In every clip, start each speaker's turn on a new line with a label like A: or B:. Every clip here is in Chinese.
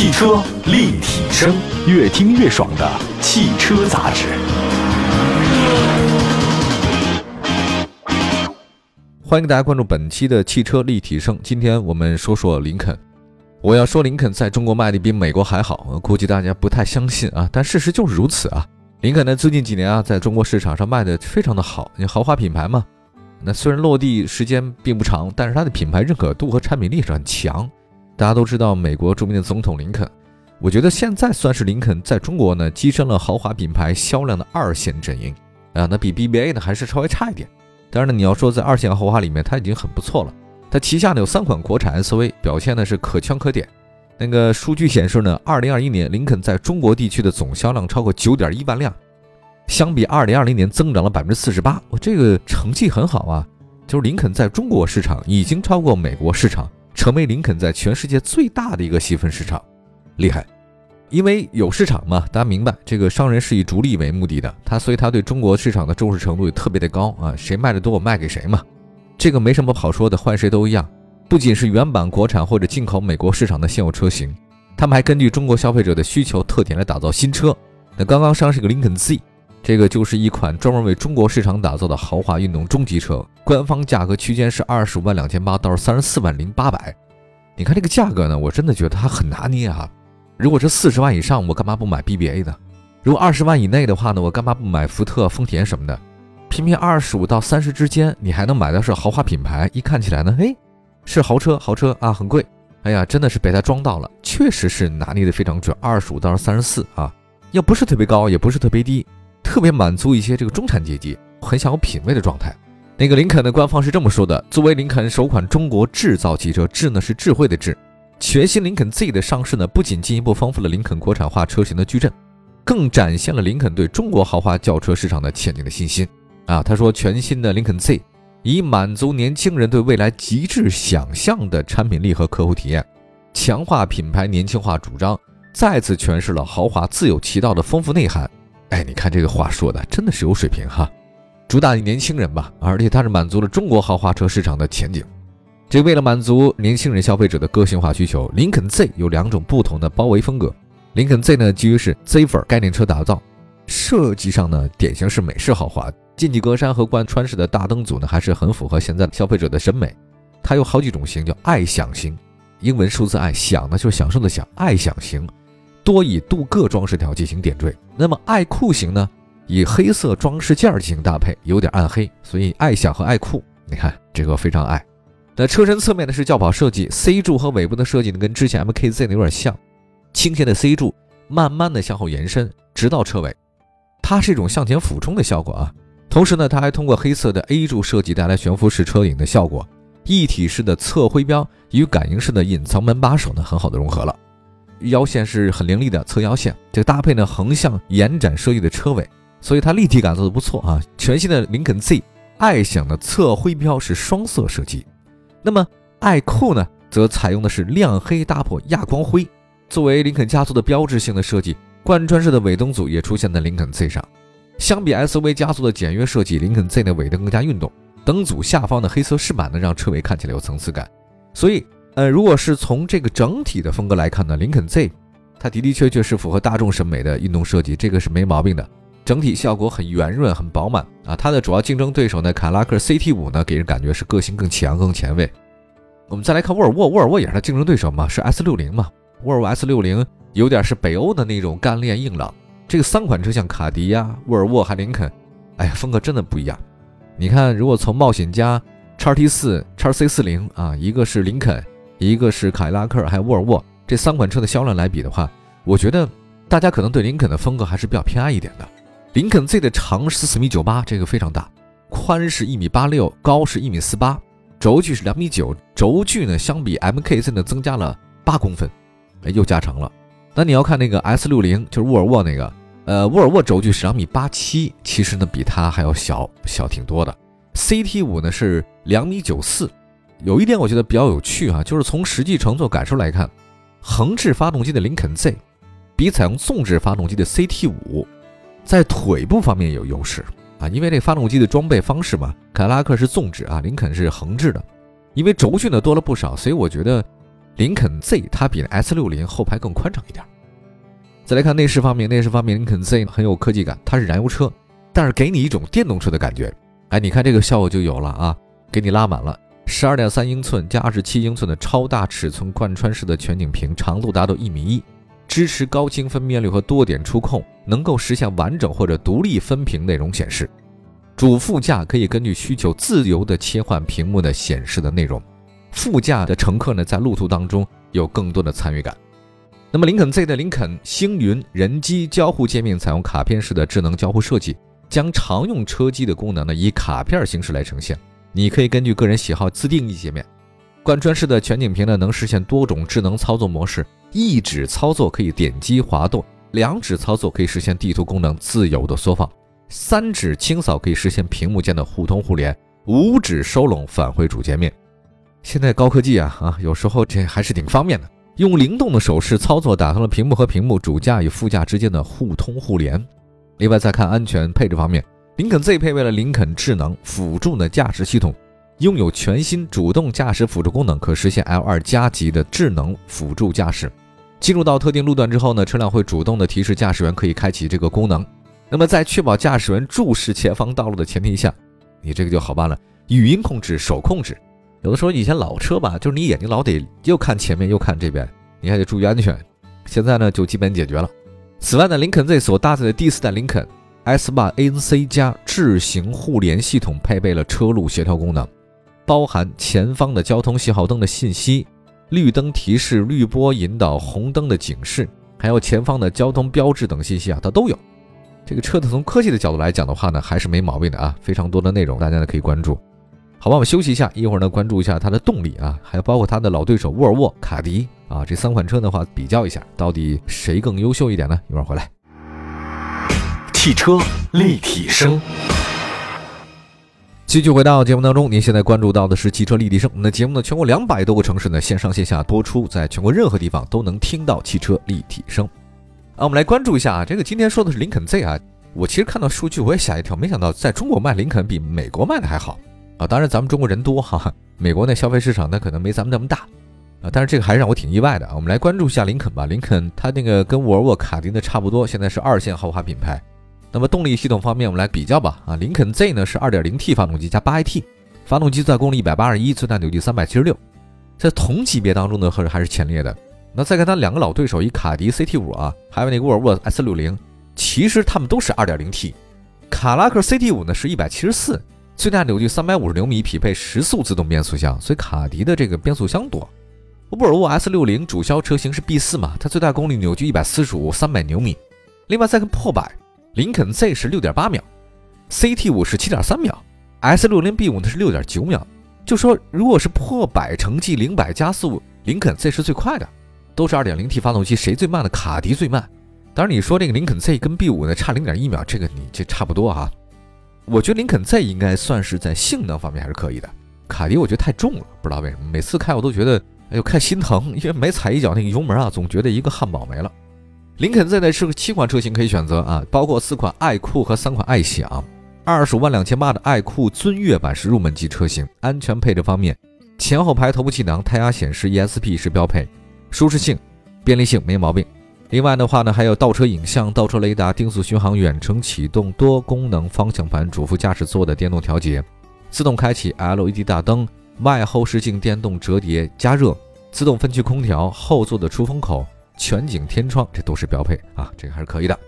A: 汽车立体声，越听越爽的汽车杂志。
B: 欢迎大家关注本期的汽车立体声。今天我们说说林肯。我要说林肯在中国卖的比美国还好，我估计大家不太相信啊，但事实就是如此啊。林肯呢，最近几年啊，在中国市场上卖的非常的好，因为豪华品牌嘛。那虽然落地时间并不长，但是它的品牌认可度和产品力是很强。大家都知道美国著名的总统林肯，我觉得现在算是林肯在中国呢跻身了豪华品牌销量的二线阵营啊，那比 BBA 呢还是稍微差一点。当然呢，你要说在二线豪华里面，它已经很不错了。它旗下呢有三款国产 SUV，表现呢是可圈可点。那个数据显示呢，二零二一年林肯在中国地区的总销量超过九点一万辆，相比二零二零年增长了百分之四十八。我这个成绩很好啊，就是林肯在中国市场已经超过美国市场，成为林肯在全世界最大的一个细分市场，厉害。因为有市场嘛，大家明白，这个商人是以逐利为目的的，他所以他对中国市场的重视程度也特别的高啊，谁卖的多我卖给谁嘛，这个没什么好说的，换谁都一样。不仅是原版国产或者进口美国市场的现有车型，他们还根据中国消费者的需求特点来打造新车。那刚刚上市个林肯 Z，这个就是一款专门为中国市场打造的豪华运动中级车，官方价格区间是二十五万两千八到三十四万零八百。你看这个价格呢，我真的觉得它很拿捏啊。如果是四十万以上，我干嘛不买 BBA 呢？如果二十万以内的话呢，我干嘛不买福特、丰田什么的？偏偏二十五到三十之间，你还能买的是豪华品牌，一看起来呢，嘿，是豪车，豪车啊，很贵。哎呀，真的是被他装到了，确实是拿捏的非常准。二十五到三十四啊，要不是特别高，也不是特别低，特别满足一些这个中产阶级很想有品位的状态。那个林肯的官方是这么说的：作为林肯首款中国制造汽车，智呢是智慧的智。全新林肯 Z 的上市呢，不仅进一步丰富了林肯国产化车型的矩阵，更展现了林肯对中国豪华轿车市场的前景的信心。啊，他说，全新的林肯 Z 以满足年轻人对未来极致想象的产品力和客户体验，强化品牌年轻化主张，再次诠释了豪华自有其道的丰富内涵。哎，你看这个话说的真的是有水平哈，主打年轻人吧，而且它是满足了中国豪华车市场的前景。这为了满足年轻人消费者的个性化需求，林肯 Z 有两种不同的包围风格。林肯 Z 呢，基于是 ZVER 概念车打造，设计上呢，典型是美式豪华，进气格栅和贯穿式的大灯组呢，还是很符合现在消费者的审美。它有好几种型，叫爱享型，英文数字爱享呢就是享受的享，爱享型多以镀铬装饰条进行点缀。那么爱酷型呢，以黑色装饰件进行搭配，有点暗黑，所以爱享和爱酷，你看这个非常爱。那车身侧面呢是轿跑设计，C 柱和尾部的设计呢跟之前 MKZ 呢有点像，倾斜的 C 柱慢慢的向后延伸，直到车尾，它是一种向前俯冲的效果啊。同时呢，它还通过黑色的 A 柱设计带来悬浮式车顶的效果，一体式的侧徽标与感应式的隐藏门把手呢很好的融合了，腰线是很凌厉的侧腰线，这个搭配呢横向延展设计的车尾，所以它立体感做的不错啊。全新的林肯 Z 爱享的侧徽标是双色设计。那么爱酷呢，则采用的是亮黑搭配亚光灰，作为林肯家族的标志性的设计，贯穿式的尾灯组也出现在林肯 Z 上。相比 SUV 家族的简约设计，林肯 Z 的尾灯更加运动，灯组下方的黑色饰板呢，让车尾看起来有层次感。所以，呃，如果是从这个整体的风格来看呢，林肯 Z 它的的确确是符合大众审美的运动设计，这个是没毛病的。整体效果很圆润，很饱满啊！它的主要竞争对手呢，凯拉克 CT 五呢，给人感觉是个性更强、更前卫。我们再来看沃尔沃，沃尔沃也是它竞争对手嘛，是 S 六零嘛。沃尔沃 S 六零有点是北欧的那种干练硬朗。这个三款车像卡迪呀、沃尔沃还林肯，哎呀，风格真的不一样。你看，如果从冒险家、叉 T 四、叉 C 四零啊，一个是林肯，一个是凯迪拉克，还有沃尔沃这三款车的销量来比的话，我觉得大家可能对林肯的风格还是比较偏爱一点的。林肯 Z 的长是四米九八，这个非常大，宽是一米八六，高是一米四八，轴距是两米九，轴距呢相比 MKZ 呢增加了八公分，哎，又加长了。那你要看那个 S 六零，就是沃尔沃那个，呃，沃尔沃轴距是两米八七，其实呢比它还要小小挺多的。CT 五呢是两米九四，有一点我觉得比较有趣啊，就是从实际乘坐感受来看，横置发动机的林肯 Z 比采用纵置发动机的 CT 五。在腿部方面有优势啊，因为这发动机的装备方式嘛，凯迪拉克是纵置啊，林肯是横置的。因为轴距呢多了不少，所以我觉得林肯 Z 它比 S 六零后排更宽敞一点。再来看内饰方面，内饰方面林肯 Z 很有科技感，它是燃油车，但是给你一种电动车的感觉。哎，你看这个效果就有了啊，给你拉满了，十二点三英寸加二十七英寸的超大尺寸贯穿式的全景屏，长度达到一米一，支持高清分辨率和多点触控，能够实现完整或者独立分屏内容显示。主副驾可以根据需求自由的切换屏幕的显示的内容，副驾的乘客呢在路途当中有更多的参与感。那么林肯 Z 的林肯星云人机交互界面采用卡片式的智能交互设计。将常用车机的功能呢以卡片形式来呈现，你可以根据个人喜好自定义界面。贯穿式的全景屏呢能实现多种智能操作模式，一指操作可以点击滑动，两指操作可以实现地图功能自由的缩放，三指清扫可以实现屏幕间的互通互联，五指收拢返回主界面。现在高科技啊啊，有时候这还是挺方便的，用灵动的手势操作打通了屏幕和屏幕、主驾与副驾之间的互通互联。另外，再看安全配置方面，林肯 Z 配备了林肯智能辅助的驾驶系统，拥有全新主动驾驶辅助功能，可实现 L2 加级的智能辅助驾驶。进入到特定路段之后呢，车辆会主动的提示驾驶员可以开启这个功能。那么，在确保驾驶员注视前方道路的前提下，你这个就好办了，语音控制、手控制。有的时候以前老车吧，就是你眼睛老得又看前面又看这边，你还得注意安全。现在呢，就基本解决了。此外呢，林肯 Z 所搭载的第四代林肯 S8 ANC 加智行互联系统配备了车路协调功能，包含前方的交通信号灯的信息、绿灯提示、绿波引导、红灯的警示，还有前方的交通标志等信息啊，它都有。这个车子从科技的角度来讲的话呢，还是没毛病的啊，非常多的内容，大家呢可以关注。好吧，我们休息一下，一会儿呢关注一下它的动力啊，还有包括它的老对手沃尔沃、卡迪。啊，这三款车的话，比较一下，到底谁更优秀一点呢？一会儿回来。
A: 汽车立体声，
B: 继续回到节目当中。您现在关注到的是汽车立体声。那节目呢，全国两百多个城市呢，线上线下播出，在全国任何地方都能听到汽车立体声。啊，我们来关注一下啊，这个今天说的是林肯 Z 啊。我其实看到数据我也吓一跳，没想到在中国卖林肯比美国卖的还好啊。当然咱们中国人多哈，美国那消费市场那可能没咱们那么大。啊，但是这个还是让我挺意外的啊！我们来关注一下林肯吧。林肯它那个跟沃尔沃、卡丁的差不多，现在是二线豪华品牌。那么动力系统方面，我们来比较吧。啊，林肯 Z 呢是 2.0T 发动机加 8AT，发动机最大功率181，最大扭矩376，在同级别当中呢，还是还是前列的。那再看它两个老对手，一卡迪 CT5 啊，还有那沃尔沃 S60，其实他们都是 2.0T。卡拉克 CT5 呢是174，最大扭矩350牛米，匹配十速自动变速箱，所以卡迪的这个变速箱多。沃尔沃 S 六零主销车型是 B 四嘛，它最大功率扭矩一百四十五，三百牛米。另外再看破百，林肯 Z 是六点八秒，CT 五是七点三秒，S 六零 B 五呢是六点九秒。就说如果是破百成绩零百加速，林肯 Z 是最快的，都是二点零 T 发动机，谁最慢呢？卡迪最慢。当然你说这个林肯 Z 跟 B 五呢差零点一秒，这个你这差不多哈。我觉得林肯 Z 应该算是在性能方面还是可以的，卡迪我觉得太重了，不知道为什么，每次开我都觉得。哎呦，看心疼，因为每踩一脚那个油门啊，总觉得一个汉堡没了。林肯 Z 呢是个七款车型可以选择啊，包括四款爱酷和三款爱享。二十五万两千八的爱酷尊越版是入门级车型。安全配置方面，前后排头部气囊、胎压显示、ESP 是标配。舒适性、便利性没毛病。另外的话呢，还有倒车影像、倒车雷达、定速巡航、远程启动、多功能方向盘、主副驾驶座的电动调节、自动开启 LED 大灯。外后视镜电动折叠加热，自动分区空调，后座的出风口，全景天窗，这都是标配啊，这个还是可以的。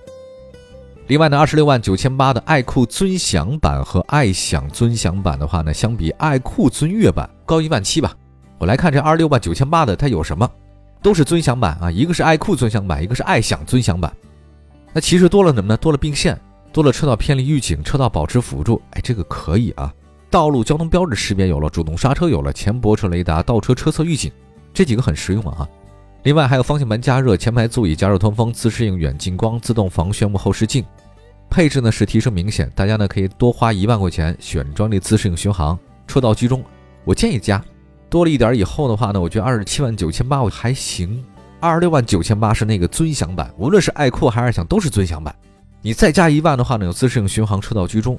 B: 另外呢，二十六万九千八的爱酷尊享版和爱享尊享版的话呢，相比爱酷尊越版高一万七吧。我来看这二十六万九千八的它有什么？都是尊享版啊，一个是爱酷尊享版，一个是爱享尊享版。那其实多了什么呢？多了并线，多了车道偏离预警、车道保持辅助，哎，这个可以啊。道路交通标志识别有了，主动刹车有了，前泊车雷达、倒车车侧预警，这几个很实用啊。另外还有方向盘加热、前排座椅加热通风、自适应远近光、自动防眩目后视镜，配置呢是提升明显。大家呢可以多花一万块钱选装这自适应巡航、车道居中。我建议加多了一点以后的话呢，我觉得二十七万九千八我还行，二十六万九千八是那个尊享版，无论是爱酷还是爱享都是尊享版。你再加一万的话呢，有自适应巡航、车道居中。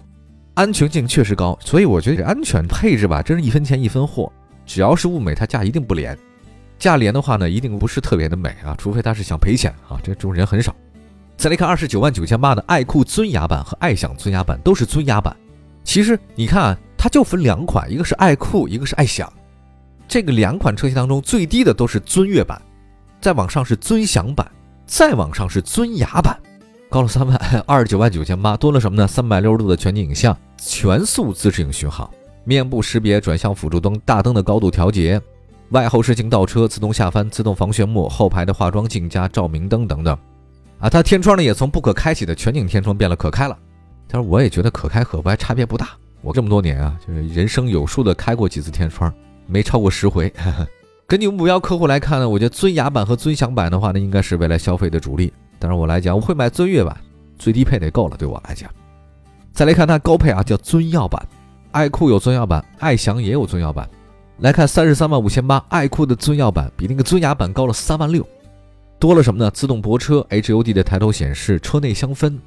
B: 安全性确实高，所以我觉得这安全配置吧，真是一分钱一分货。只要是物美，它价一定不廉。价廉的话呢，一定不是特别的美啊，除非他是想赔钱啊，这种人很少。再来看二十九万九千八的爱酷尊雅版和爱享尊雅版，都是尊雅版。其实你看啊，它就分两款，一个是爱酷，一个是爱享。这个两款车型当中最低的都是尊悦版，再往上是尊享版，再往上是尊雅版，高了三万，二十九万九千八，多了什么呢？三百六十度的全景影像，全速自适应巡航，面部识别、转向辅助灯、大灯的高度调节。外后视镜倒车、自动下翻、自动防眩目、后排的化妆镜加照明灯等等，啊，它天窗呢也从不可开启的全景天窗变了可开了。但是我也觉得可开可不开差别不大。我这么多年啊，就是人生有数的开过几次天窗，没超过十回。根据目标客户来看呢，我觉得尊雅版和尊享版的话呢，应该是未来消费的主力。但是我来讲，我会买尊悦版，最低配得够了，对我来讲。再来看它高配啊，叫尊耀版，爱酷有尊耀版，爱享也有尊耀版。来看三十三万五千八，爱酷的尊耀版比那个尊雅版高了三万六，多了什么呢？自动泊车、HUD 的抬头显示、车内香氛。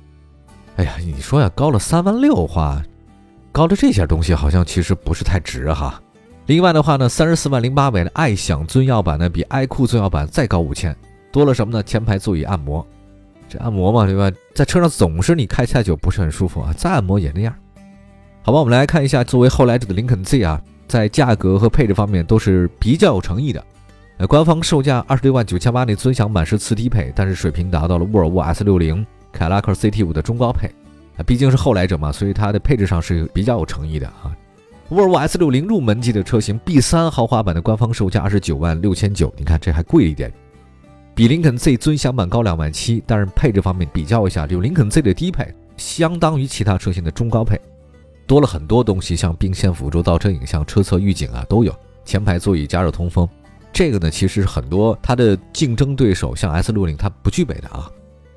B: 哎呀，你说呀，高了三万六话，高的这些东西好像其实不是太值哈。另外的话呢，三十四万零八百的爱享尊耀版呢，比爱酷尊耀版再高五千，多了什么呢？前排座椅按摩，这按摩嘛，对吧？在车上总是你开太久不是很舒服啊，再按摩也那样。好吧，我们来看一下作为后来者的林肯 Z 啊。在价格和配置方面都是比较有诚意的。呃，官方售价二十六万九千八，那尊享版是次低配，但是水平达到了沃尔沃 S 六零、凯拉克 CT 五的中高配。啊，毕竟是后来者嘛，所以它的配置上是比较有诚意的啊。沃尔沃 S 六零入门级的车型 B 三豪华版的官方售价二十九万六千九，你看这还贵一点，比林肯 Z 尊享版高两万七，但是配置方面比较一下，就林肯 Z 的低配相当于其他车型的中高配。多了很多东西，像并线辅助、倒车影像、车侧预警啊都有。前排座椅加热通风，这个呢其实是很多它的竞争对手像 S 六零它不具备的啊。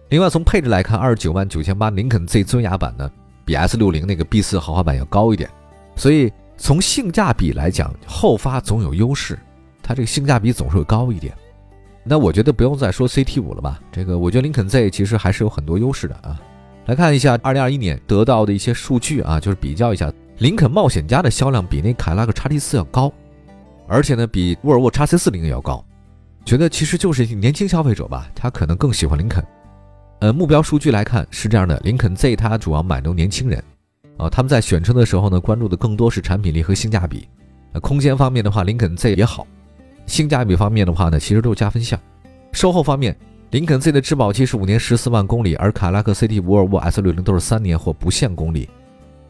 B: 另外从配置来看，二十九万九千八林肯 Z 尊雅版呢比 S 六零那个 B 四豪华版要高一点，所以从性价比来讲，后发总有优势，它这个性价比总是会高一点。那我觉得不用再说 CT 五了吧，这个我觉得林肯 Z 其实还是有很多优势的啊。来看一下二零二一年得到的一些数据啊，就是比较一下林肯冒险家的销量比那凯迪拉克叉 T 四要高，而且呢比沃尔沃叉 C 四零也要高。觉得其实就是年轻消费者吧，他可能更喜欢林肯。呃，目标数据来看是这样的，林肯 Z 它主要满足年轻人啊，他们在选车的时候呢，关注的更多是产品力和性价比。空间方面的话，林肯 Z 也好，性价比方面的话呢，其实都是加分项。售后方面。林肯 Z 的质保期是五年十四万公里，而凯拉克 CT、沃尔沃 S 六零都是三年或不限公里。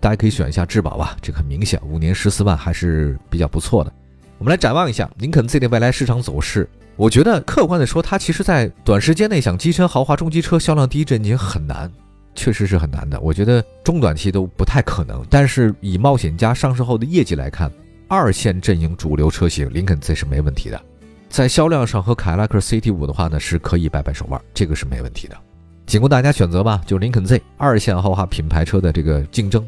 B: 大家可以选一下质保吧，这很明显，五年十四万还是比较不错的。我们来展望一下林肯 Z 的未来市场走势。我觉得客观的说，它其实在短时间内想跻身豪华中级车销量第一阵营很难，确实是很难的。我觉得中短期都不太可能。但是以冒险家上市后的业绩来看，二线阵营主流车型林肯 Z 是没问题的。在销量上和凯迪拉克 CT 五的话呢，是可以掰掰手腕，这个是没问题的，仅供大家选择吧。就林肯 Z 二线豪华品牌车的这个竞争，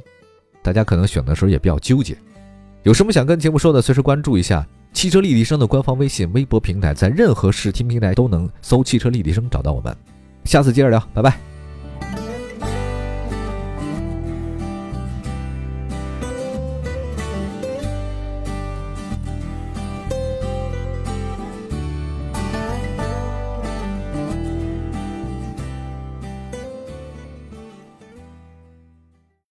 B: 大家可能选的时候也比较纠结。有什么想跟节目说的，随时关注一下汽车立体声的官方微信、微博平台，在任何视听平台都能搜“汽车立体声”找到我们。下次接着聊，拜拜。